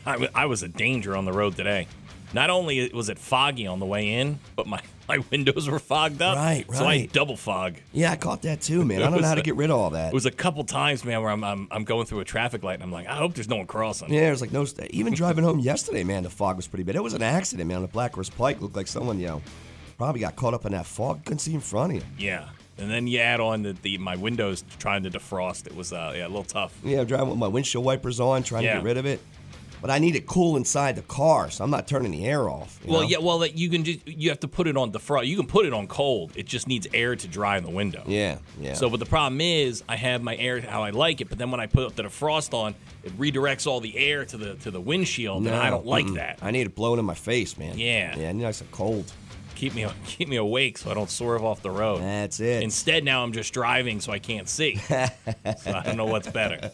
I, w- I was a danger on the road today. Not only was it foggy on the way in, but my, my windows were fogged up. Right, right. So I double fog. Yeah, I caught that too, man. I don't know how to get rid of all that. It was a couple times, man, where I'm, I'm I'm going through a traffic light and I'm like, I hope there's no one crossing. Yeah, there's like no. St- even driving home yesterday, man, the fog was pretty bad. It was an accident, man. On the Blackhorse Pike, looked like someone, you know, probably got caught up in that fog. Couldn't see in front of you. Yeah. And then you add on the, the my windows trying to defrost. It was uh, yeah, a little tough. Yeah, I'm driving with my windshield wipers on, trying Yeah. to get rid of it. But I need it cool inside the car, so I'm not turning the air off. Well, know? yeah, well, you can just you have to put it on defrost. You can put it on cold. It just needs air to dry in the window. Yeah, yeah. So, but the problem is, I have my air how I like it, but then when I put the defrost on, it redirects all the air to the to the windshield, and I don't like mm-mm. that. I need it blowing in my face, man. Yeah. Yeah, I need nice and cold. Keep me keep me awake so I don't swerve off the road. That's it. Instead, now I'm just driving so I can't see. so I don't know what's better.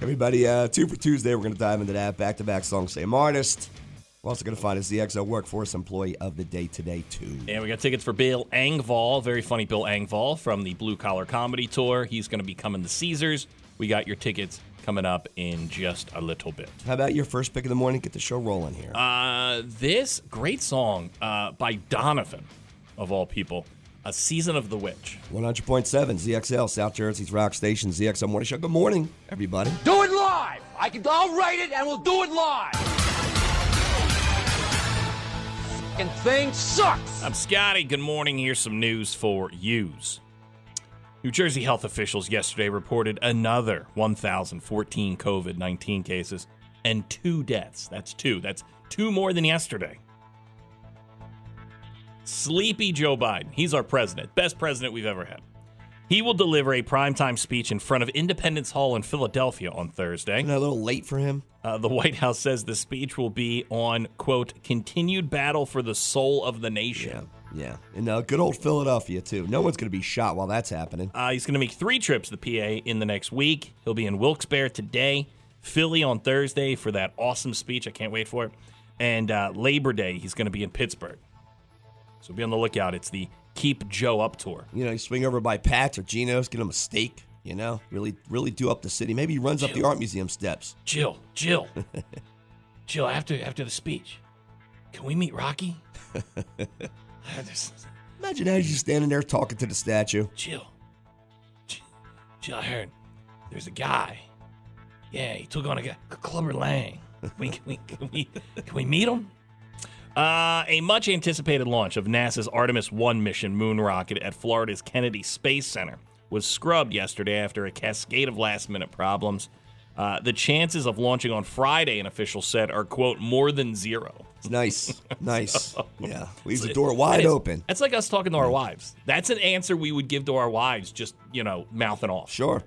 Everybody, uh, two for Tuesday, we're going to dive into that. Back to back song, same artist. We're also going to find a ZXL Workforce Employee of the Day today, too. And we got tickets for Bill Engvall, very funny Bill Engvall from the Blue Collar Comedy Tour. He's going to be coming to Caesars. We got your tickets coming up in just a little bit. How about your first pick of the morning? Get the show rolling here. Uh, this great song uh, by Donovan, of all people, A Season of the Witch. 100.7 ZXL, South Jersey's rock station, ZXL Morning Show. Good morning, everybody. Do it live. I can. I'll write it, and we'll do it live. Fucking thing sucks. I'm Scotty. Good morning. Here's some news for yous. New Jersey health officials yesterday reported another 1,014 COVID 19 cases and two deaths. That's two. That's two more than yesterday. Sleepy Joe Biden. He's our president. Best president we've ever had. He will deliver a primetime speech in front of Independence Hall in Philadelphia on Thursday. Isn't that a little late for him? Uh, the White House says the speech will be on, quote, continued battle for the soul of the nation. Yeah, yeah. And uh, good old Philadelphia, too. No one's going to be shot while that's happening. Uh, he's going to make three trips to the PA in the next week. He'll be in Wilkes-Barre today, Philly on Thursday for that awesome speech. I can't wait for it. And uh, Labor Day, he's going to be in Pittsburgh. So be on the lookout. It's the Keep Joe Up tour. You know, you swing over by Pat's or Geno's, get him a steak, you know? Really, really do up the city. Maybe he runs up the art museum steps. Jill, Jill, Jill. After after the speech, can we meet Rocky? Just- Imagine as you standing there talking to the statue. Jill, Jill. I heard there's a guy. Yeah, he took on a guy, Clubber Lang. Can we, can we, can we, can we meet him? Uh, a much anticipated launch of NASA's Artemis 1 mission moon rocket at Florida's Kennedy Space Center was scrubbed yesterday after a cascade of last minute problems. Uh, the chances of launching on Friday, an official said, are, quote, more than zero. Nice. Nice. Yeah. Leaves the door wide It's- open. That's like us talking to our wives. That's an answer we would give to our wives, just, you know, mouthing off. Sure.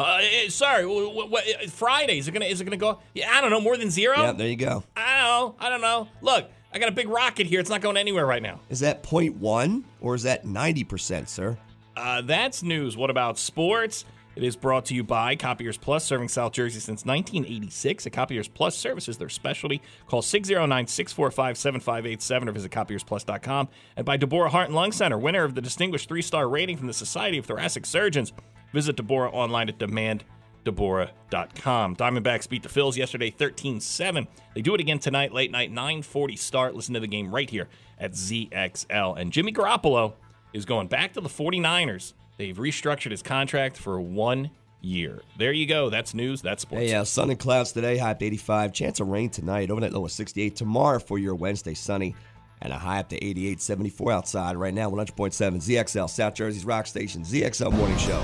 Uh, eh, sorry, wh- wh- wh- Friday is it gonna is it gonna go? Yeah, I don't know, more than zero. Yeah, there you go. I don't know. I don't know. Look, I got a big rocket here. It's not going anywhere right now. Is that 0.1 or is that 90%, sir? Uh, that's news. What about sports? It is brought to you by Copiers Plus, serving South Jersey since 1986. At Copiers Plus services their specialty. Call 609 645 7587 or visit copiersplus.com. And by Deborah Heart and Lung Center, winner of the distinguished three star rating from the Society of Thoracic Surgeons. Visit Deborah online at demanddeborah.com. Diamondbacks beat the Phils yesterday 13 7. They do it again tonight, late night, 940 start. Listen to the game right here at ZXL. And Jimmy Garoppolo is going back to the 49ers. They've restructured his contract for one year. There you go. That's news. That's sports. Hey, uh, sun and clouds today, high up 85. Chance of rain tonight, overnight low of 68. Tomorrow for your Wednesday, sunny and a high up to 88, 74 outside right now. 100.7 ZXL, South Jersey's rock station, ZXL Morning Show.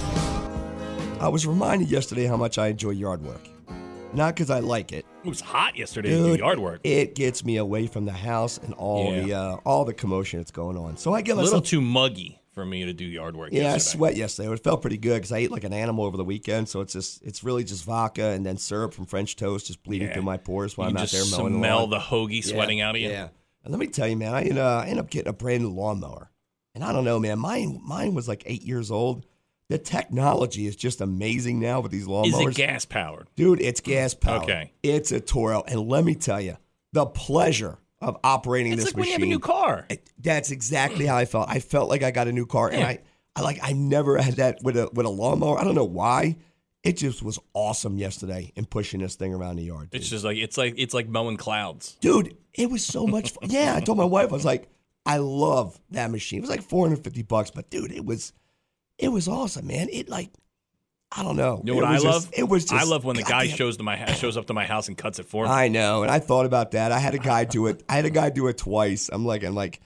I was reminded yesterday how much I enjoy yard work. Not because I like it. It was hot yesterday to do Dude, yard work. It gets me away from the house and all Yeah. the uh, all the commotion that's going on. So I get a little myself too muggy for me to do yard work. yeah, I yesterday. sweat yesterday. It felt pretty good because I ate like an animal over the weekend. So it's just it's really just vodka and then syrup from French toast just bleeding Yeah. through my pores while you I'm out there mowing the smell lawn. the hoagie sweating out of you. Yeah. And let me tell you, man, I, end, uh, ended up getting a brand new lawnmower. And I don't know, man, mine mine was like eight years old. The technology is just amazing now with these lawnmowers. Is it gas powered? Dude, it's gas powered. Okay. It's a Toro. And let me tell you, the pleasure of operating It's this like when you have a machine. new car. it- that's exactly how I felt. I felt like I got a new car. And I, I like I never had that with a with a lawnmower. I don't know why. It just was awesome yesterday in pushing this thing around the yard. Dude. It's just like it's like it's like mowing clouds. Dude, it was so much fun. Yeah, I told my wife, I was like, I love that machine. It was like 450 bucks, but dude, it was it was awesome, man. It like I don't know. You know what I love? just- it was just I love when the guy shows to my house, shows up to my house and cuts it for me. I know, and I thought about that. I had a guy do it. I had a guy do it twice. I'm like, I'm like,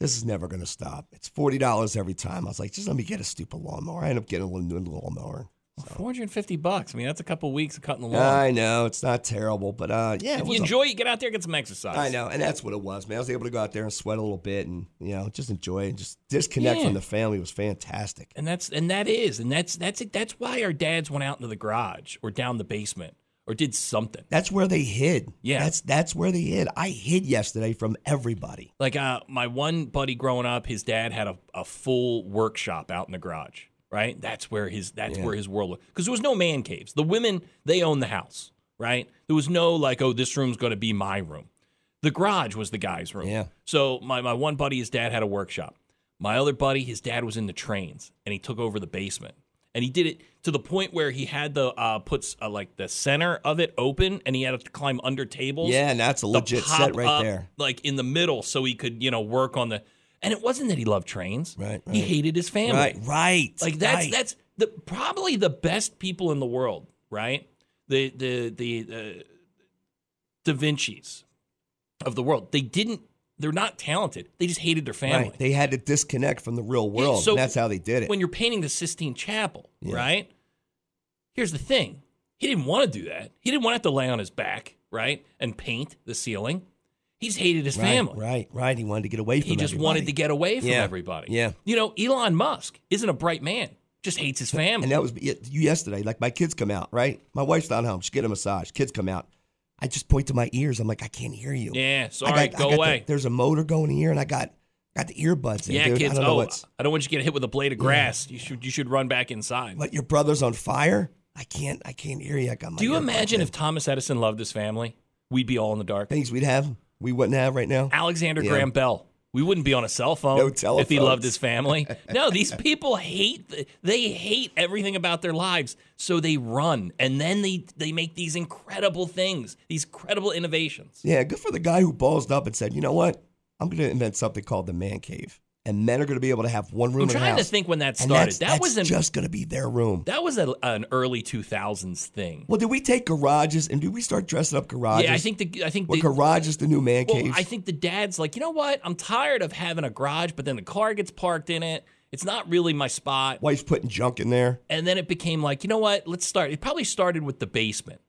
this is never gonna stop. It's forty dollars every time. I was like, just let me get a stupid lawnmower. I end up getting a little new lawnmower. Four hundred and fifty bucks. I mean, that's a couple weeks of cutting the lawn. I know it's not terrible, but uh, yeah, if you a- enjoy it, get out there, get some exercise. I know, and that's what it was, man. I was able to go out there and sweat a little bit, and you know, just enjoy and just disconnect Yeah. from the family was fantastic. and that's and that is and that's that's it. That's why our dads went out into the garage or down the basement or did something. That's where they hid. Yeah. that's that's where they hid. I hid yesterday from everybody. Like uh, my one buddy growing up, his dad had a, a full workshop out in the garage. Right, that's where his that's Yeah. where his world was because there was no man caves. The women they owned the house. Right, there was no like, oh, this room's going to be my room. The garage was the guy's room. Yeah. So my my one buddy, his dad had a workshop. My other buddy, his dad was in the trains, and he took over the basement. And he did it to the point where he had the uh, puts uh, like the center of it open, and he had to climb under tables. Yeah, and that's a legit set right up, there. like in the middle, so he could you know work on the. And it wasn't that he loved trains. Right, He hated his family. Right, right. Like that's right. that's the probably the best people in the world. Right. The the the uh, Da Vinci's of the world. They didn't. They're not talented. They just hated their family. Right. They had to disconnect from the real world. So and that's how they did it. When you're painting the Sistine Chapel, Yeah. right? Here's the thing. He didn't want to do that. He didn't want to have to lay on his back, right? And paint the ceiling. He just hated his right, family. Right, right. He wanted to get away from He just everybody. wanted to get away from Yeah. everybody. Yeah. You know, Elon Musk isn't a bright man. Just hates his family. And that was you yesterday. Like my kids come out, right? My wife's not home. She get a massage. Kids come out. I just point to my ears. I'm like, I can't hear you. yeah. So I got- right, I go got the- away. there's a motor going here, and I got got the earbuds in, yeah, dude. kids. I don't know oh, what's. I don't want you to get hit with a blade of grass. You should you should run back inside. But your brother's on fire. I can't. I can't hear you. I got my. Do you imagine in. if Thomas Edison loved his family? We'd be all in the dark. things we'd have we wouldn't have right now? Alexander Yeah. Graham Bell. We wouldn't be on a cell phone No if he loved his family. No, these people hate they hate everything about their lives, so they run and then they they make these incredible things, these incredible innovations. Yeah, good for the guy who ballsed up and said, you know what? I'm going to invent something called the man cave, and men are going to be able to have one room I'm in a trying to think when that started. that's, That that's was an, just going to be their room. that was a, an early 2000s thing. Well, did we take garages and did we start dressing up garages? Yeah, I think the I think the, garages the new man Well, caves? I think the dad's like, you know what? I'm tired of having a garage, but then the car gets parked in it. It's not really my spot. Wife's putting junk in there. and then it became like you know what let's start it probably started with the basement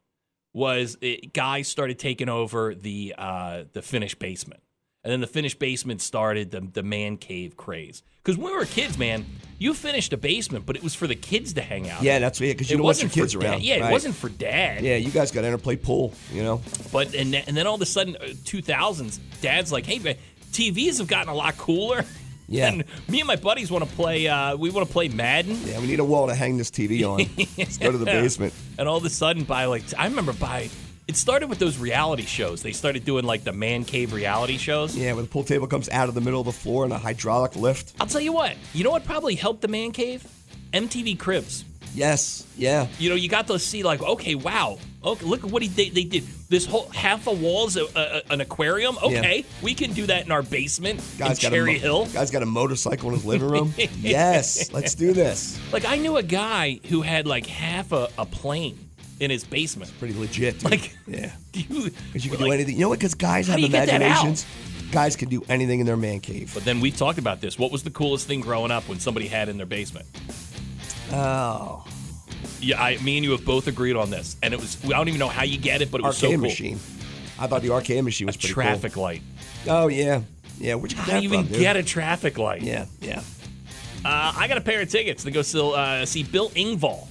was it, guys started taking over the uh, the finished basement and then the finished basement started the, the man cave craze because when we were kids man you finished a basement but it was for the kids to hang out Yeah, that's it. Because you it don't want your kids around. yeah right. it wasn't for dad Yeah, you guys got to enter play pool. You know. but and, then- and then all of a sudden uh, 2000s dad's like hey man, tvs have gotten a lot cooler Yeah. and me and my buddies want to play uh, we want to play madden Yeah, we need a wall to hang this TV on. Let's go to the basement. And all of a sudden, by like, I remember by, it started with those reality shows. They started doing like the man cave reality shows. Yeah, where the pool table comes out of the middle of the floor and a hydraulic lift. I'll tell you what, you know what probably helped the man cave? MTV Cribs. Yes. Yeah. You know, you got to see like, okay, wow, okay, look at what he they, they did. This whole half a wall's a, a, an aquarium. Okay, we can do that in our basement Guy's in got Cherry a mo- Hill. Guy's got a motorcycle in his living room. yes, let's do this. Like I knew a guy who had like half a, a plane in his basement. Pretty legit. Dude. Like, yeah. Because you can like, do anything. You know what? Because guys have do you get that out? imaginations. Guys can do anything in their man cave. But then we've talked about this. What was the coolest thing growing up when somebody had in their basement? Oh, Yeah, I, me and you have both agreed on this, and it was. I don't even know how you get it, but it was arcade so cool. machine. I thought the arcade machine was A pretty traffic light. Oh yeah, yeah. Where'd you get How that do you even from, get a traffic light? Yeah, yeah. Uh, I got a pair of tickets to go still, uh, see Bill Engvall.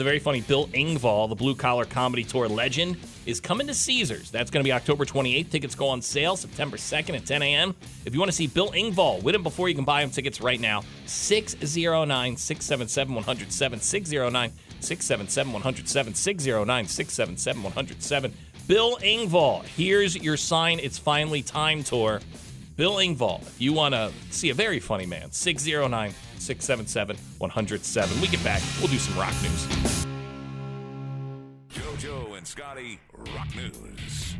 The very funny Bill Engvall, the blue collar comedy tour legend, is coming to Caesars. That's going to be October 28th. Tickets go on sale September 2nd at 10 a.m. If you want to see Bill Engvall, win him before you can buy him tickets right now. 609 677 107. 609 677 107. 609 677 107. Bill Engvall, here's your sign. It's finally time tour. Bill Engvall, if you want to see a very funny man, 609 677 107. We get back, we'll do some rock news. JoJo and Scotty Rock News.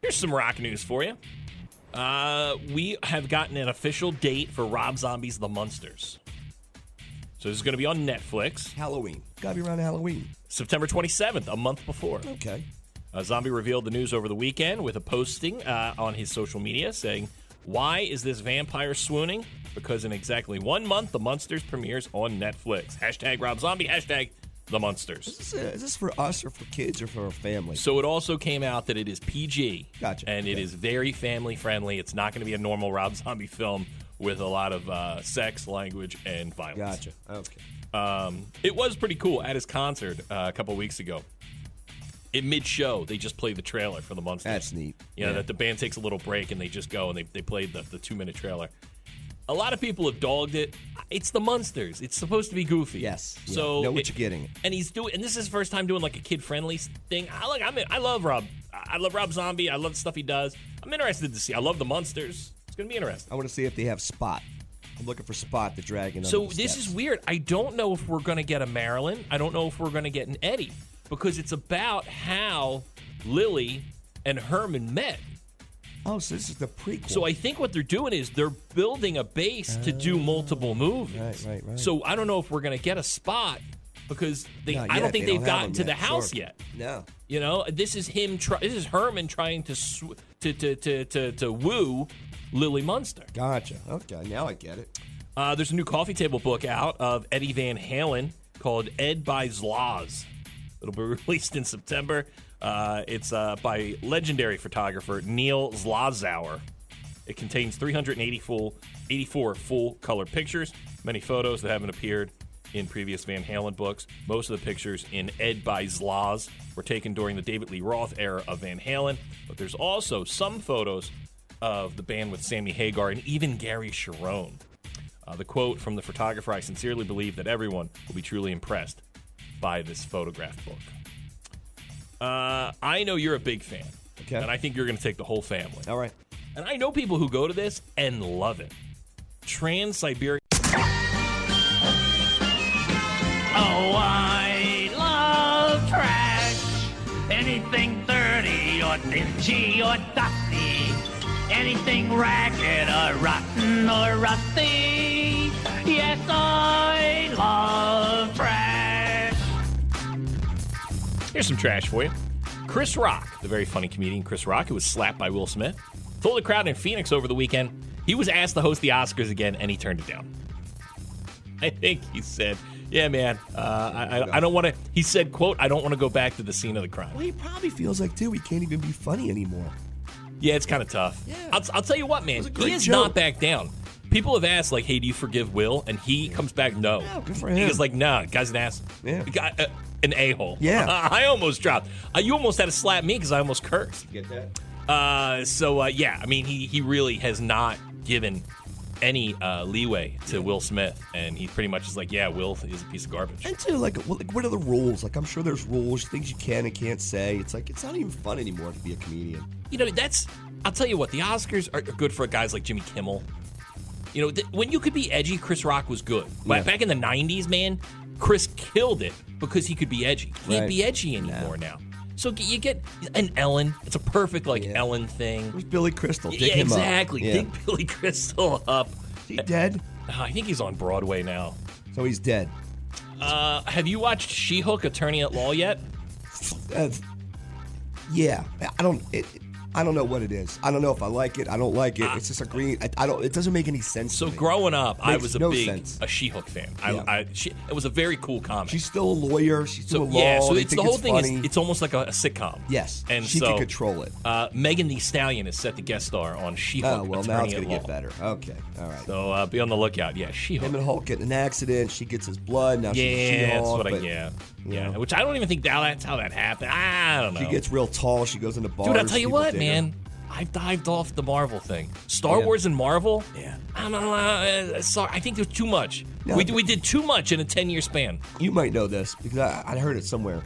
Here's some rock news for you. Uh, we have gotten an official date for Rob Zombie's The Munsters. So this is going to be on Netflix, Halloween. Gotta be around Halloween. September 27th, a month before. Okay. Uh, Zombie revealed the news over the weekend with a posting uh, on his social media saying, Why is this vampire swooning? Because in exactly one month, The Munsters premieres on Netflix. Hashtag Rob Zombie, hashtag The Munsters. Is this, is this for us or for kids or for our family? So it also came out that it is PG. Gotcha. And it Okay. is very family friendly. It's not going to be a normal Rob Zombie film with a lot of uh, sex, language, and violence. Gotcha. Okay. Um, it was pretty cool at his concert uh, a couple weeks ago. In mid show, they just play the trailer for the Munsters. That's neat. You know, Yeah. that the band takes a little break and they just go and they, they played the, the two minute trailer. A lot of people have dogged it. It's the Munsters. It's supposed to be goofy. Yes. Yeah. So Know what it- you're getting. And he's doing, and this is his first time doing like a kid friendly thing. I like. I'm. in- I love Rob. I love Rob Zombie. I love the stuff he does. I'm interested to see. I love the Munsters. It's gonna be interesting. I want to see if they have Spot. I'm looking for Spot the dragon. So the this steps. is weird. I don't know if we're going to get a Marilyn. I don't know if we're going to get an Eddie because it's about how Lily and Herman met. Oh, so this is the prequel. So I think what they're doing is they're building a base to do multiple movies. Right, right, right. So I don't know if we're going to get a spot because they. I don't think They they've gotten to the house yet. No. You know, this is him. Try, this is Herman trying to sw- to, to to to to woo Lily Munster. Gotcha. Okay, now I get it. Uh, there's a new coffee table book out of Eddie Van Halen called Ed by Zloz. It'll be released in September. Uh, it's uh, by legendary photographer Neil Zlozower. It contains 384 84 full color pictures, many photos that haven't appeared in previous Van Halen books. Most of the pictures in Ed by Zloz were taken during the David Lee Roth era of Van Halen, but there's also some photos of the band with Sammy Hagar and even Gary Cherone. Uh, the quote from the photographer I sincerely believe that everyone will be truly impressed by this photograph book. Uh, I know you're a big fan. Okay. And I think you're going to take the whole family. All right. And I know people who go to this and love it. Trans Siberian. Oh, I love trash. Anything dirty or dingy or dusty. Anything ragged or rotten or rusty. Yes, I love trash. Here's some trash for you. Chris Rock, the very funny comedian Chris Rock, who was slapped by Will Smith, told the crowd in Phoenix over the weekend he was asked to host the Oscars again and he turned it down. I think he said, "Yeah, man, uh, I, I, I don't want to." He said, "quote I don't want to go back to the scene of the crime." Well, he probably feels like too. He can't even be funny anymore. Yeah, it's kind of tough. Yeah. I'll, I'll tell you what, man. He great has joke. not backed down. People have asked, like, hey, do you forgive Will? And he comes back, no. Yeah, good for He him. goes, like, nah, guy's an ass. Yeah. Guy, uh, an a hole. Yeah. I almost dropped. Uh, you almost had to slap me because I almost cursed. Get that? Uh, so, uh, yeah, I mean, he, he really has not given any uh, leeway to Will Smith. And he pretty much is like, yeah, Will is a piece of garbage. And too, like, what, like, what are the rules? Like, I'm sure there's rules, things you can and can't say. It's like it's not even fun anymore to be a comedian. you know, that's. I'll tell you what, the Oscars are good for guys like Jimmy Kimmel. You know, th- when you could be edgy, Chris Rock was good. Ba- Yeah. Back in the '90s, man, Chris killed it because he could be edgy. He can't Right. be edgy anymore now. So you get an Ellen. It's a perfect like Yeah. Ellen thing. Where's Billy Crystal? Dig yeah, him up. exactly. Yeah. Dig Billy Crystal up. Is he dead? Uh, I think he's on Broadway now. So he's dead. Uh, have you watched She-Hulk: Attorney at Law yet? Uh, yeah, I don't. It, I don't know what it is. I don't know if I like it. I don't like it. It's just a green. I, I don't. It doesn't make any sense. So to me. growing up, I Makes was a no big sense. a She-Hulk fan. I, Yeah. I she, it was a very cool comic. She's still a lawyer. She's so doing law. yeah, so They it's think the whole thing funny. is it's almost like a, a sitcom. yes, and she so can control it. uh, Megan Thee Stallion is set to guest star on She-Hulk. Oh well, Attorney now it's gonna get Law. better. Okay, all right. So uh, be on the lookout. Yeah, Him She-Hulk. and Hulk get in an accident. She gets his blood. Now she's Yeah, that's She-Hulk, what I but yeah. Which I don't even think that, that's how that happened. I don't know. She gets real tall. She goes into bars. Dude, I'll tell you people what. Man. I've dived off the Marvel thing. Star Yeah. Wars and Marvel. Yeah. I don't know. Sorry, I think there's too much. No, we, we did too much in a 10 year span. You might know this because I, I heard it somewhere.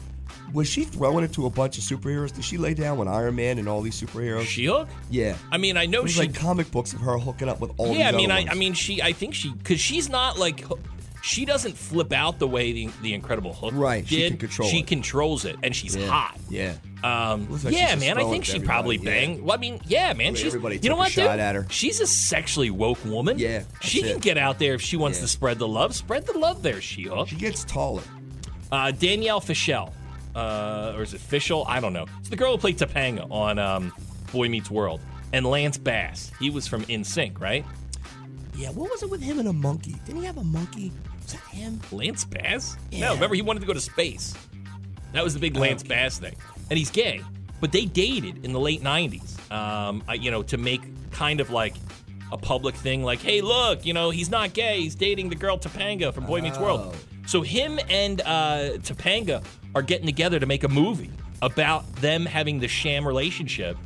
Was she throwing it to a bunch of superheroes? Did she lay down with Iron Man and all these superheroes? She Hulk? yeah. I mean, I know It was she. like comic books of her hooking up with all yeah, I mean, other I. I mean, she. I think she because she's not like. She doesn't flip out the way the, the Incredible Hulk Right, she did. can control She it. controls it, and she's Yeah. hot. Yeah. Um, like yeah, man. I think she probably everybody, yeah. banged. Well, I mean, yeah, man. she's everybody you know what, shot dude? at her. She's a sexually woke woman. Yeah, she that's can it. get out there if she wants Yeah. to spread the love. Spread the love there, she Hulk. She gets taller. Uh, Danielle Fishel, uh, or is it Fischel? I don't know. It's the girl who played Topanga on um, Boy Meets World. And Lance Bass, he was from NSYNC, right? Yeah, what was it with him and a monkey? Didn't he have a monkey? Was that him? Lance Bass? Yeah. No, remember he wanted to go to space. That was the big Lance Okay. Bass thing. And he's gay, but they dated in the late 90s, um, I- you know, to make kind of like a public thing like, hey, look, you know, he's not gay. He's dating the girl Topanga from Boy Meets World. Oh. So him and uh, Topanga are getting together to make a movie about them having the sham relationship.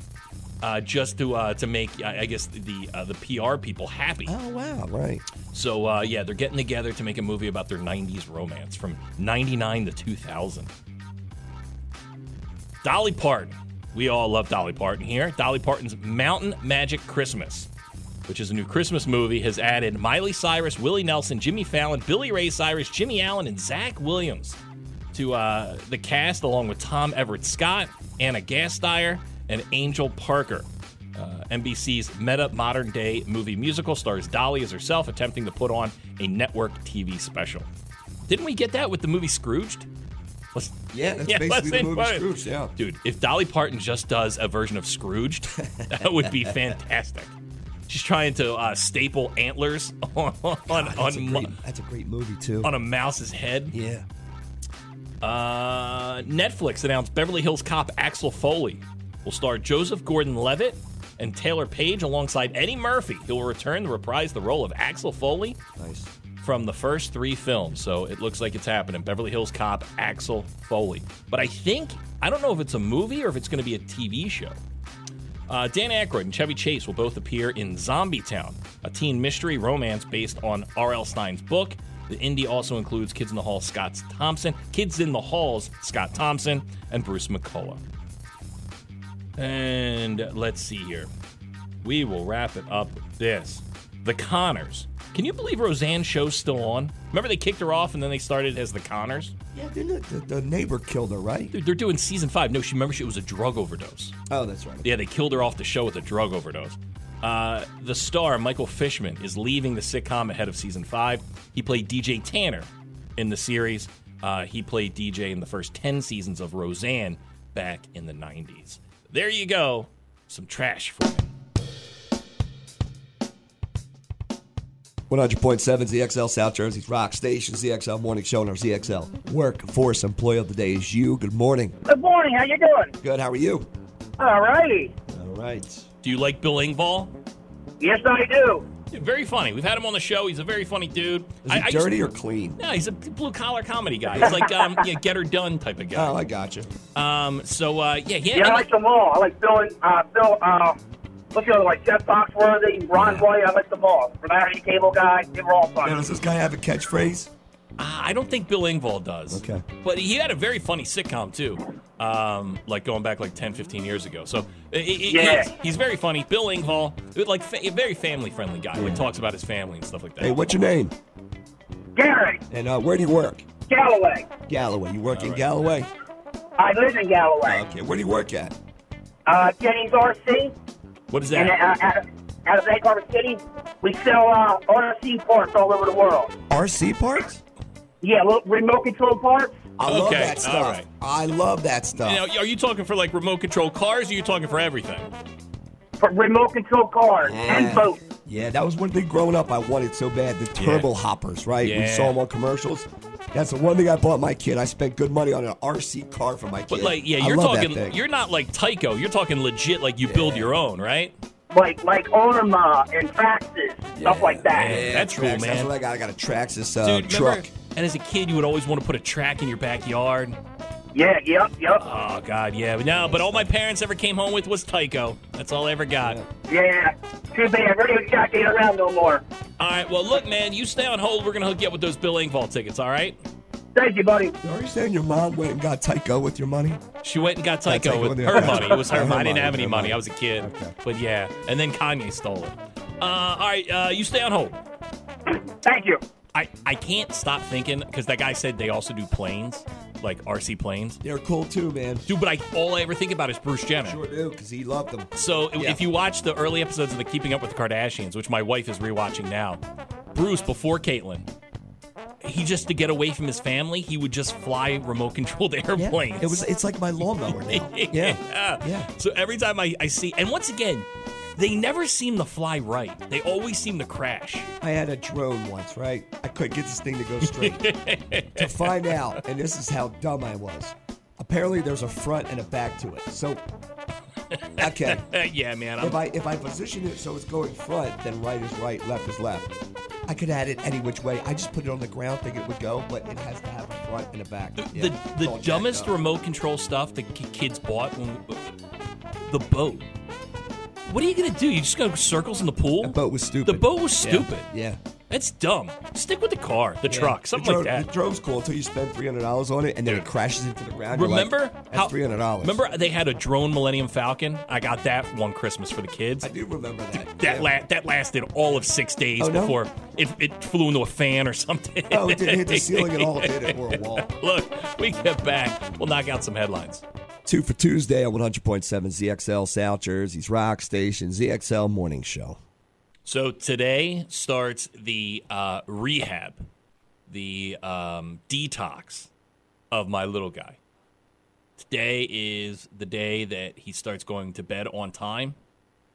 Uh, just to uh, to make I guess the uh, the PR people happy. Oh wow, right. So uh, yeah, they're getting together to make a movie about their '90s romance from '99 to 2000. Dolly Parton. We all love Dolly Parton here. Dolly Parton's Mountain Magic Christmas, which is a new Christmas movie, has added Miley Cyrus, Willie Nelson, Jimmy Fallon, Billy Ray Cyrus, Jimmy Allen, and Zach Williams to uh, the cast, along with Tom Everett Scott, Ana Gasteyer, and Angel Parker. Uh, NBC's meta modern day movie musical stars Dolly as herself attempting to put on a network TV special. Didn't we get that with the movie Scrooged? Let's- Yeah, that's let's basically the movie it. Yeah. Dude, if Dolly Parton just does a version of Scrooged, that would be fantastic. She's trying to uh, staple antlers on on, That's, a great, that's a great movie too. on a mouse's head. yeah. Uh, Netflix announced Beverly Hills Cop Axel Foley will star Joseph Gordon-Levitt and Taylor Paige alongside Eddie Murphy. He will return to reprise the role of Axel Foley Nice. from the first three films. So it looks like it's happening. Beverly Hills Cop Axel Foley. But I think I don't know if it's a movie or if it's going to be a TV show. Uh, Dan Aykroyd and Chevy Chase will both appear in Zombie Town, a teen mystery romance based on R.L. Stine's book. The indie also includes Kids in the Hall Scott Thompson, Kids in the Halls Scott Thompson, and Bruce McCulloch. And let's see here. We will wrap it up with this. The Connors. Can you believe Roseanne's show's still on? Remember they kicked her off and then they started as The Connors? Yeah, didn't it? The, the neighbor killed her, right? Dude, they're doing season five. No, she remember she was a drug overdose. Oh, that's right. Yeah, they killed her off the show with a drug overdose. Uh, the star, Michael Fishman, is leaving the sitcom ahead of season five. He played DJ Tanner in the series. Uh, he played DJ in the first 10 seasons of Roseanne back in the 90s. There you go. Some trash for me. 100.7 ZXL South Jersey's Rock Station, ZXL Morning Show, and our ZXL Workforce Employee of the Day is you. Good morning. Good morning. How you doing? Good. How are you? All righty. All right. Do you like Bill Engvall? Yes, I do. Dude, very funny. We've had him on the show. He's a very funny dude. Is I- he I used dirty to- or clean? No, he's a blue collar comedy guy. He's like um, yeah, get her done type of guy. Oh, I got you. Um, so uh, yeah, yeah. Yeah, I like them all. I like Bill and uh, Bill. Uh, what's the other like Jeff Foxworthy, Ron White. I like them all. Larry Cable Guy. They were all Now, fun. does this guy have a catchphrase? Ah, I don't think Bill Engvall does. Okay. But he had a very funny sitcom too, um, like going back like 10, 15 years ago. So i- i- i- Yeah. he's, he's very funny. Bill Engvall, like fa- a very family friendly guy. Who talks about his family and stuff like that. Hey, what's your name? Gary And uh, where do you work? Galloway. Galloway. You work in right. Galloway? I live in Galloway. Okay. Where do you work at? Uh, Jennings RC. What is And that? uh, out, of, out of Egg Harbor City, we sell uh, RC parts all over the world. RC parts? Yeah, little remote control parts. I love Okay, that stuff. right. I love that stuff. Now, are you talking for like remote control cars? Or are you talking for everything? For remote control cars and boats. Yeah, that was one thing growing up I wanted so bad. The turbo hoppers, right? We saw them on commercials. That's the one thing I bought my kid. I spent good money on an RC car for my kid. But like, yeah, I you're love that talking. thing. You're not like Tyco. You're talking legit. Like you build your own, right? Like like ARRMA and Traxxas, stuff like that. Yeah, that's cool, Trax, man. That's what I got. I got a Traxxas uh, Dude, truck. Remember? And as a kid, you would always want to put a track in your backyard. Yeah, yep, yep. Oh God, yeah. But no, but all my parents ever came home with was Tyco. That's all I ever got. Yeah. Too bad. Radio Shack ain't around no more. All right. Well, look, man, you stay on hold. We're gonna hook you up with those Bill Engvall tickets. All right? Thank you, buddy. Are you saying your mom went and got Tyco with your money? She went and got Got Tyco Tyco with with her money. It was her Her money. I didn't have any money. money. I was a kid. Okay. But yeah, and then Kanye stole it. Uh, all right, uh, you stay on hold. Thank you. I, I can't stop thinking because that guy said they also do planes, like RC planes. They're cool too, man. Dude, but I all I ever think about is Bruce Jenner. Sure do, because he loved them. So Yeah. if you watch the early episodes of the Keeping Up with the Kardashians, which my wife is rewatching now, Bruce before Caitlyn, he just to get away from his family, he would just fly remote controlled airplanes. It was. It's like my lawnmower now. Yeah. yeah. Yeah. So every time I, I see, and once again, they never seem to fly right. They always seem to crash. I had a drone once, right? I couldn't get this thing to go straight. to find out, and this is how dumb I was. Apparently, there's a front and a back to it. So, okay, yeah, man. if I'm, I if I position it so it's going front, then right is right, left is left. I could add it any which way. I just put it on the ground, think it would go, but it has to have a front and a back. Yeah, the the dumbest remote control stuff the kids bought when the boat. What are you gonna do? You just go circles in the pool? The boat was stupid. The boat was stupid. Yeah. That's dumb. Stick with the car, the truck, something the like drone- that. The drone's cool until you spend three hundred dollars on it, and then it crashes into the ground. You're like, Remember That's three hundred dollars. Remember they had a drone Millennium Falcon? I got that one Christmas for the kids. I do remember that. that yeah. la- that lasted all of six days Oh, no? before it, it flew into a fan or something. Oh, it didn't hit the ceiling at all. It did it or a wall. Look, we get back. We'll knock out some headlines. Two for Tuesday on 100.7 ZXL South Jersey's Rock Station ZXL Morning Show. So today starts the uh, rehab, the um, detox of my little guy. Today is the day that he starts going to bed on time,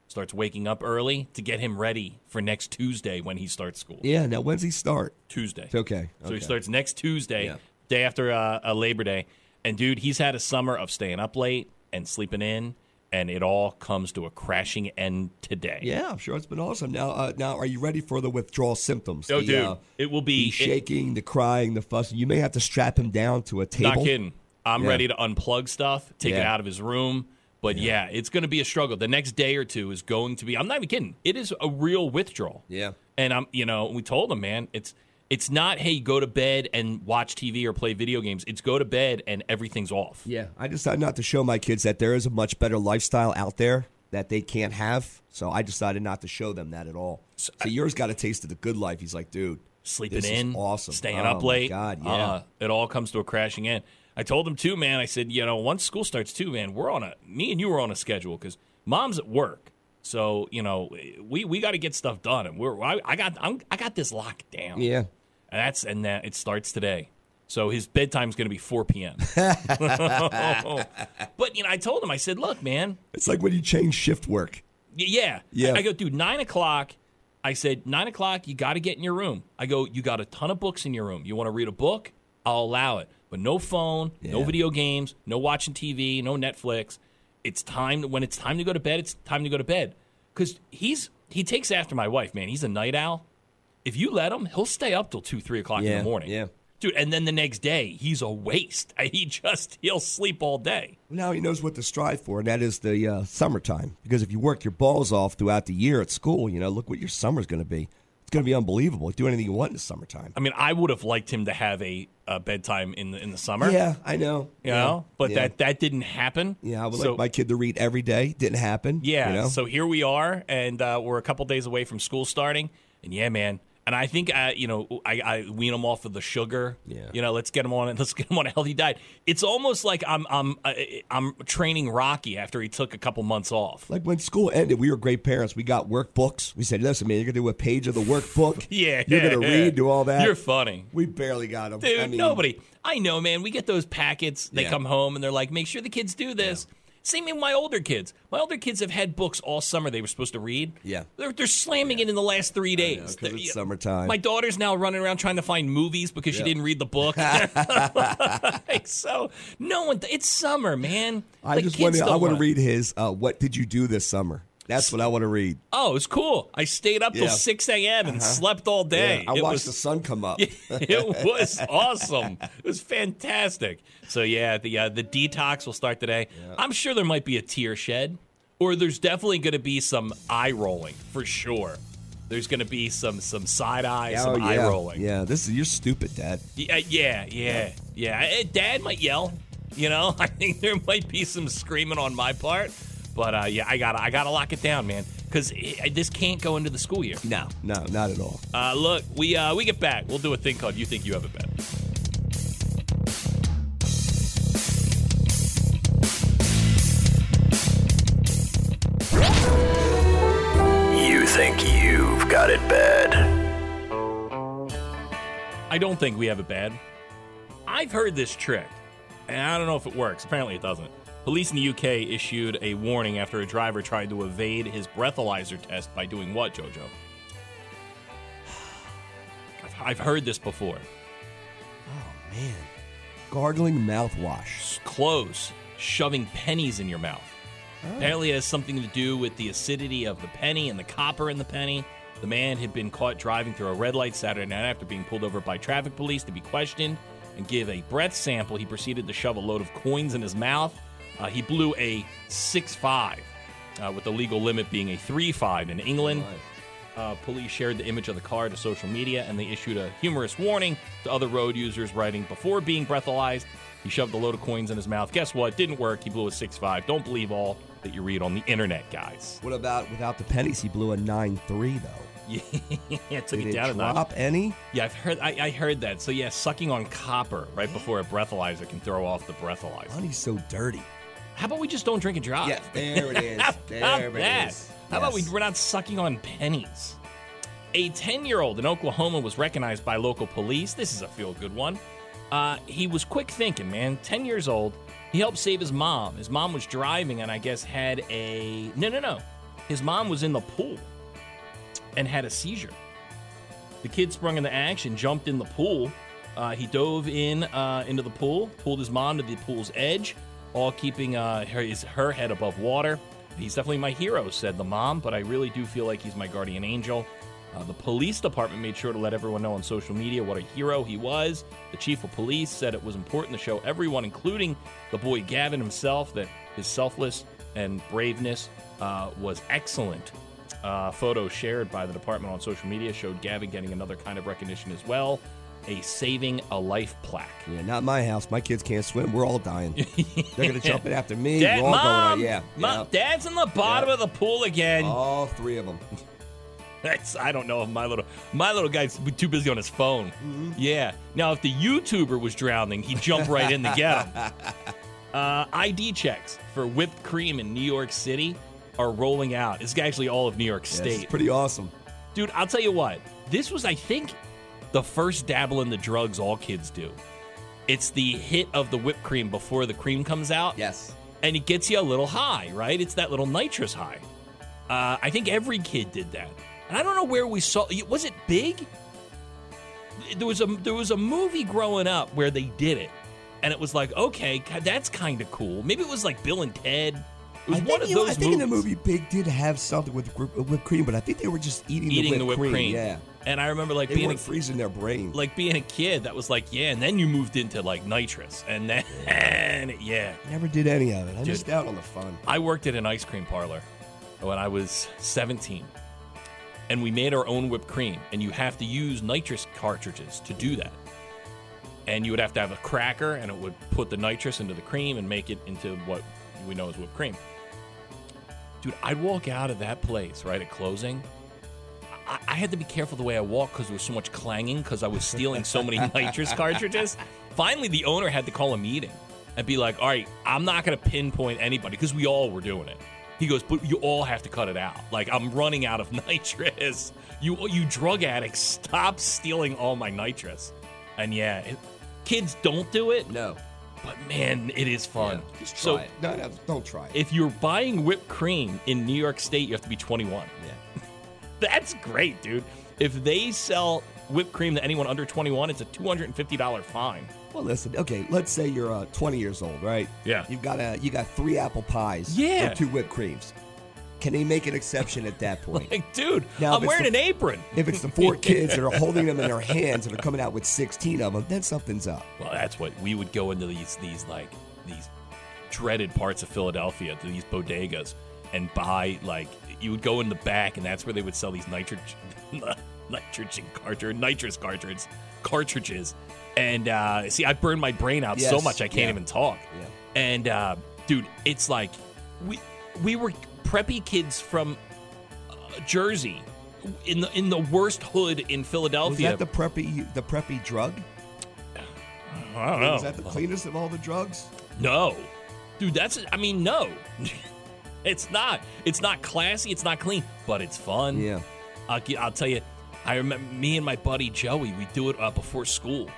starts waking up early to get him ready for next Tuesday when he starts school. Yeah, now when's he start? Tuesday. It's okay. So he starts next Tuesday, Yeah. day after uh, a Labor Day. And dude, he's had a summer of staying up late and sleeping in, and it all comes to a crashing end today. Yeah, I'm sure it's been awesome. Now, uh, now, are you ready for the withdrawal symptoms? Oh, the, dude, uh, it will be the shaking, the crying, the fussing. You may have to strap him down to a table. Not kidding. I'm Yeah. ready to unplug stuff, take it out of his room. But yeah, it's going to be a struggle. The next day or two is going to be. I'm not even kidding. It is a real withdrawal. Yeah. And I'm, you know, we told him, man, it's it's not hey go to bed and watch TV or play video games. It's go to bed and everything's off. Yeah, I decided not to show my kids that there is a much better lifestyle out there that they can't have. So I decided not to show them that at all. So, yours got a taste of the good life. He's like, dude, sleeping in, awesome, staying Oh, up my late. God, yeah. Uh, it all comes to a crashing end. I told him too, man. I said, you know, once school starts too, man, we're on a me and you are on a schedule because mom's at work. So you know, we we got to get stuff done, and we're I, I got I'm, I got this locked down. yeah. And that's and that it starts today. So his bedtime's going to be 4 p.m. but you know, I told him, I said, look, man, It's like when you change shift work. Y- Yeah. Yeah. I go, dude, nine o'clock. I said, nine o'clock, you got to get in your room. I go, you got a ton of books in your room. You want to read a book? I'll allow it. But no phone, no video games, no watching TV, no Netflix. It's time, when it's time to go to bed, it's time to go to bed. Because he's, he takes after my wife, man. He's a night owl. If you let him, he'll stay up till two, three o'clock in the morning. yeah. Dude, and then the next day, he's a waste. He just, he'll sleep all day. Now he knows what to strive for, and that is the uh, summertime. Because if you work your balls off throughout the year at school, you know, look what your summer's going to be. It's going to be unbelievable. Do anything you want in the summertime. I mean, I would have liked him to have a, a bedtime in the in the summer. Yeah, I know. you yeah. know, but yeah. that that didn't happen. Yeah, I would so, like my kid to read every day. Didn't happen. yeah. You know? So here we are, and uh, we're a couple days away from school starting, and yeah, man, And I think I, you know, I, I wean them off of the sugar. Yeah. You know, let's get them on. Let's get them on a healthy diet. It's almost like I'm, I'm, I- I'm training Rocky after he took a couple months off. Like when school ended, we were great parents. We got workbooks. We said, "Listen, man, you're gonna do a page of the workbook. Yeah, you're gonna yeah. read, do all that. You're funny. We barely got them. Dude, I mean, nobody. I know, man. We get those packets. They Yeah. come home and they're like, make sure the kids do this. Same with my older kids. My older kids have had books all summer they were supposed to read. Yeah. They're, they're slamming it in the last three days. 'cause They're- it's summertime. My daughter's now running around trying to find movies because she didn't read the book. Like, so, no one, it's summer, man. I just want to. I want to read his. Uh, what did you do this summer? That's what I want to read. Oh, it's cool. I stayed up till Yeah. Uh-huh. 6 a.m. and slept all day. Yeah, I It watched was- the sun come up. it was awesome. It was fantastic. So yeah, the uh, the detox will start today. I'm sure there might be a tear shed, or there's definitely going to be some eye rolling for sure. There's going to be some some side eye, Oh, some eye rolling. Yeah, this is you're stupid, Dad. Yeah, yeah, yeah, yeah. Eh, Dad might yell. You know, I think there might be some screaming on my part. But uh, yeah, I gotta I gotta lock it down, man, because this can't go into the school year. No, no, not at all. Uh, look, we uh, we get back. We'll do a thing called "You Think You Have It Bad." You think you've got it bad. I don't think we have it bad. I've heard this trick, and I don't know if it works. Apparently, it doesn't. Police in the UK issued a warning after a driver tried to evade his breathalyzer test by doing what, JoJo? I've- heard this before. Oh, man, gargling mouthwash. Close, shoving pennies in your mouth. Oh. Apparently, it has something to do with the acidity of the penny and the copper in the penny. The man had been caught driving through a red light Saturday night after being pulled over by traffic police to be questioned and give a breath sample. He proceeded to shove a load of coins in his mouth. Uh, he blew a 6 5, uh, with the legal limit being a 3 5 in England. Uh, police shared the image of the car to social media and they issued a humorous warning to other road users, writing, Before being breathalyzed, he shoved a load of coins in his mouth. Guess what? Didn't work. He blew a 6 5. Don't believe all that you read on the internet, guys. What about without the pennies? He blew a nine three though. Yeah, took Did it it down a notch. drop any? Yeah, I've heard. I, I heard that. So yeah, sucking on copper right before a breathalyzer can throw off the breathalyzer. Money's so dirty. How about we just don't drink and drive? Yeah, there it is. There it that? is. How about we, we're not sucking on pennies? A 10 year old in Oklahoma was recognized by local police. This is a feel good one. Uh, he was quick thinking, man. 10 years old. He helped save his mom. His mom was driving and I guess had a. No, no, no. His mom was in the pool and had a seizure. The kid sprung into action, jumped in the pool. Uh, he dove in uh, into the pool, pulled his mom to the pool's edge, all keeping uh, her, his, her head above water. He's definitely my hero, said the mom, but I really do feel like he's my guardian angel. Uh, the police department made sure to let everyone know on social media what a hero he was. The chief of police said it was important to show everyone, including the boy Gavin himself, that his selfless and braveness uh, was excellent. Uh, photos shared by the department on social media showed Gavin getting another kind of recognition as well a Saving a Life plaque. Yeah, not my house. My kids can't swim. We're all dying. They're gonna jump in after me. Dad, We're all Mom, going. Yeah, Mom, yeah. Dad's in the bottom Yeah. of the pool again. All three of them. That's I don't know if my little my little guy's too busy on his phone. Mm-hmm. Yeah. Now if the YouTuber was drowning, he'd jump right in to get him. Uh, ID checks for whipped cream in New York City are rolling out. It's actually all of New York Yeah, State. it's pretty awesome. Dude, I'll tell you what. This was, I think, the first dabble in the drugs all kids do. It's the hit of the whipped cream before the cream comes out. Yes. And it gets you a little high, right? It's that little nitrous high. Uh, I think every kid did that. And I don't know where we saw. Was it big? There was a there was a movie growing up where they did it, and it was like, okay, that's kind of cool. Maybe it was like Bill and Ted. It was I one think, of you those I think in the movies. movie Big did have something with whipped cream, but I think they were just eating, eating the whipped, cream. Yeah, And I remember like they being a freezing their brain. like being a kid that was like yeah and then you moved into like nitrous and then and, yeah Never did any of it. I Dude. missed out on the fun. i worked at an ice cream parlor when i was 17 and we made our own whipped cream and you have to use nitrous cartridges to do that and you would have to have a cracker and it would put the nitrous into the cream and make it into what we know as whipped cream dude i'd walk out of that place right at closing I, I had to be careful the way I walked because there was so much clanging because I was stealing so many nitrous cartridges. Finally, the owner had to call a meeting and be like, "All right, I'm not going to pinpoint anybody because we all were doing it." He goes, "But you all have to cut it out. Like I'm running out of nitrous. You you drug addicts, stop stealing all my nitrous." And yeah, it, kids don't do it. No. But man, it is fun. Yeah, just try so it. No, no, don't try it. if you're buying whipped cream in New York State, you have to be 21. That's great, dude. If they sell whipped cream to anyone under 21, it's a $250 fine. Well, listen. Okay, let's say you're uh, 20 years old, right? Yeah. You've got a you got three apple pies. Yeah. And two whipped creams. Can they make an exception at that point? Like, dude, Now, I'm wearing the- an apron. if it's the four kids that are holding them in their hands and are coming out with 16 of them, then something's up. Well, that's what we would go into these these like these dreaded parts of Philadelphia to these bodegas and buy like you would go in the back and that's where they would sell these nitrogen nitrogen cartridge nitrous cartridges cartridges and uh, see I burned my brain out so much I can't yeah. even talk. Yeah. And uh, dude, it's like we we were preppy kids from uh, Jersey in the in the worst hood in Was Philadelphia. that the preppy the preppy drug? I don't know. Was that the cleanest of all the drugs? No. Dude, that's I mean, no. it's not. It's not classy, it's not clean, but it's fun. Yeah. I'll, I'll tell you, I remember me and my buddy Joey, we do it uh, before school.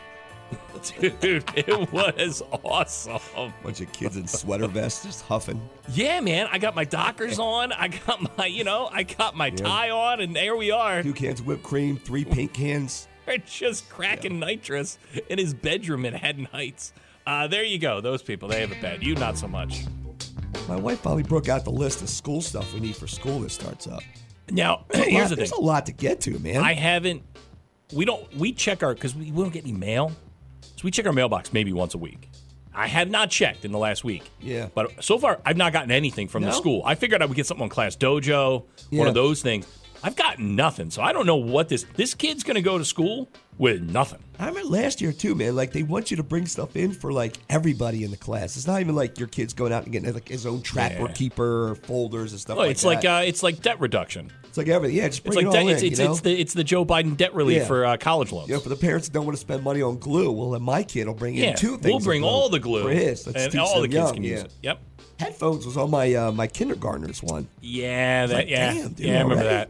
Dude, it was awesome. Bunch of kids in sweater vests just huffing. Yeah, man, I got my Dockers on. I got my, you know, I got my tie on, and there we are. Two cans of whipped cream, three pink cans. We're just cracking nitrous in his bedroom in Haddon Heights. Uh, there you go. Those people, they have it bad. You, not so much. My wife finally broke out the list of school stuff we need for school that starts up. Now, There's a here's lot- the There's a lot to get to, man. I haven't. We don't. We check our because we, we don't get any mail, so we check our mailbox maybe once a week. I have not checked in the last week. Yeah. but so far I've not gotten anything from the school. I figured I would get something on Class Dojo, one of those things. I've gotten nothing, so I don't know what this this kid's going to go to school with nothing. I remember last year too, man. Like they want you to bring stuff in for like everybody in the class. It's not even like your kid's going out and getting like his own trapper Yeah. keeper or folders and stuff like it's that. like uh, it's like debt reduction. it's like everything. Yeah, just It's bring like it all it's, in. it's, you know? it's the it's the Joe Biden debt relief Yeah. for uh, college loans. Yeah, for the parents that don't want to spend money on glue, well, then my kid will bring yeah, in two things. we'll bring all the glue for his. And all the kids young, can use it. Yep. Headphones was on my uh, my kindergartner's one. Yeah, that, like, yeah, damn, dude, yeah. I remember already? that.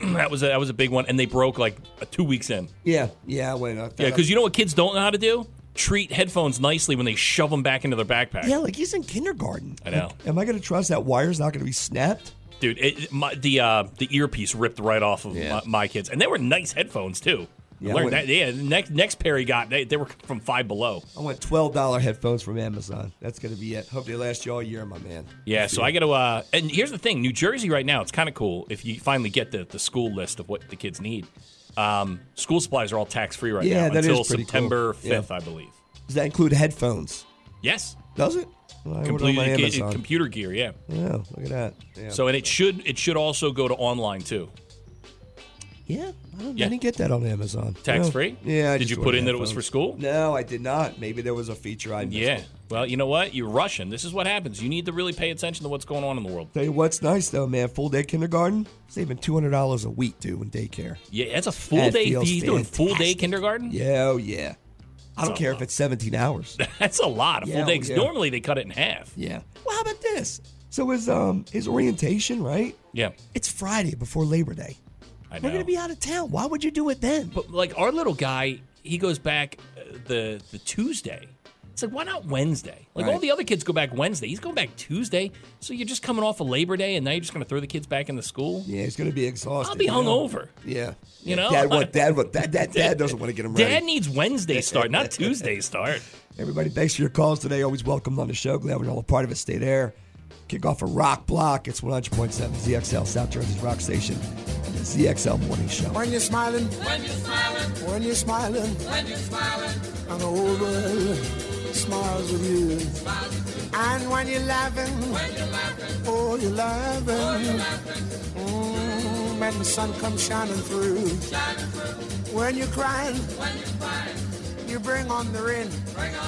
that was a, that was a big one, and they broke like uh, two weeks in. Yeah, yeah. Went. I Yeah, because you know what kids don't know how to do? Treat headphones nicely when they shove them back into their backpack. yeah, like he's in kindergarten. I know. Like, am I going to trust that wire's not going to be snapped? Dude, it, my, the uh, the earpiece ripped right off of Yeah. my, my kids, and they were nice headphones too. Yeah, learned that. Yeah, next next pair he got, they, they were from Five Below. I want twelve dollar headphones from Amazon. That's going to be it. Hope they last you all year, my man. Yeah, so I got to. Uh, and here's the thing: New Jersey right now, it's kind of cool if you finally get the the school list of what the kids need. Um, school supplies are all tax free right Yeah, now that is until pretty cool. September Yeah. 5th, I believe. Does that include headphones? Yes, Does it? Well, I ordered on complete my Amazon. computer gear. Yeah. yeah, look at that. Yeah. So and it should it should also go to online too. Yeah, I, don't, Yeah. I didn't get that on Amazon. Tax No. free? Yeah. I Did you put in that it was for school? No, I did not. Maybe there was a feature I missed. Yeah. Well, you know what? You're Russian. This is what happens. You need to really pay attention to what's going on in the world. Tell you what's nice though, man. Full day kindergarten, saving two hundred dollars a week, dude, in daycare. Yeah, that's a full That day. You doing full day kindergarten? Yeah, oh yeah. I don't care a if it's seventeen hours. That's a lot. A Yeah, full day. 'cause yeah. Normally they cut it in half. yeah. Well, how about this? So his um his orientation, right? Yeah, It's Friday before Labor Day. I know. We're gonna be out of town. Why would you do it then? But like our little guy, he goes back uh, the the Tuesday. It's like why not Wednesday? Like all Right. the other kids go back Wednesday. He's going back Tuesday. So you're just coming off of Labor Day, and now you're just going to throw the kids back into school. Yeah, he's gonna be exhausted. I'll be you know? hungover. Yeah. You know? Dad what dad what dad dad, dad doesn't want to get him ready. Dad needs Wednesday start, not Tuesday start. Everybody, thanks for your calls today. Always welcome on the show. Glad we're all a part of it. Stay there. Kick off a rock block. It's 100.7 ZXL, South Jersey's rock station. The ZXL Morning Show. When you're smiling, when you're smiling, when you're smiling, when you're smiling, and the whole world smiles with you. And when you're laughing, when you're laughing, oh, you're laughing. Mm, when the sun comes shining through. When you're crying, when you're crying, you bring on the rain.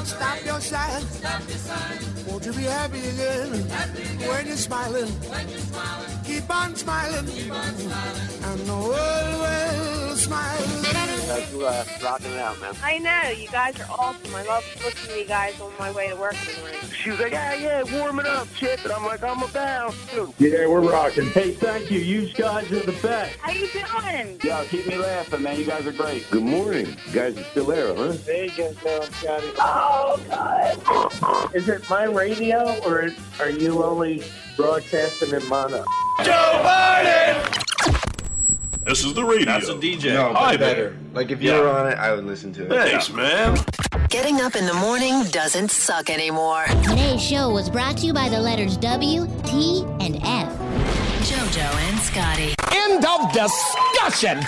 Stop. Your Stop sighing. Won't you be happy again, happy again. When, you're smiling. when you're smiling? Keep on smiling. Keep on smiling. And the world will smile whole world uh, rocking it out, man. I know. You guys are awesome. I love listening to you guys on my way to work in the morning. She was like, yeah, yeah, warm it up, Chip. And I'm like, I'm about to. Yeah, we're rocking. Hey, thank you. You guys are the best. How you doing? Yo, keep me laughing, man. You guys are great. Good morning. You guys are still there, huh? There you go, Scotty. Oh, God. Is it my radio, or are you only broadcasting in mono? Joe Biden! This is the radio. That's a DJ. No, but Hi, better. man. Like if you Yeah. were on it, I would listen to it. Thanks, man. Getting up in the morning doesn't suck anymore. Today's show was brought to you by the letters W, T, and F. JoJo and Scotty. End of discussion.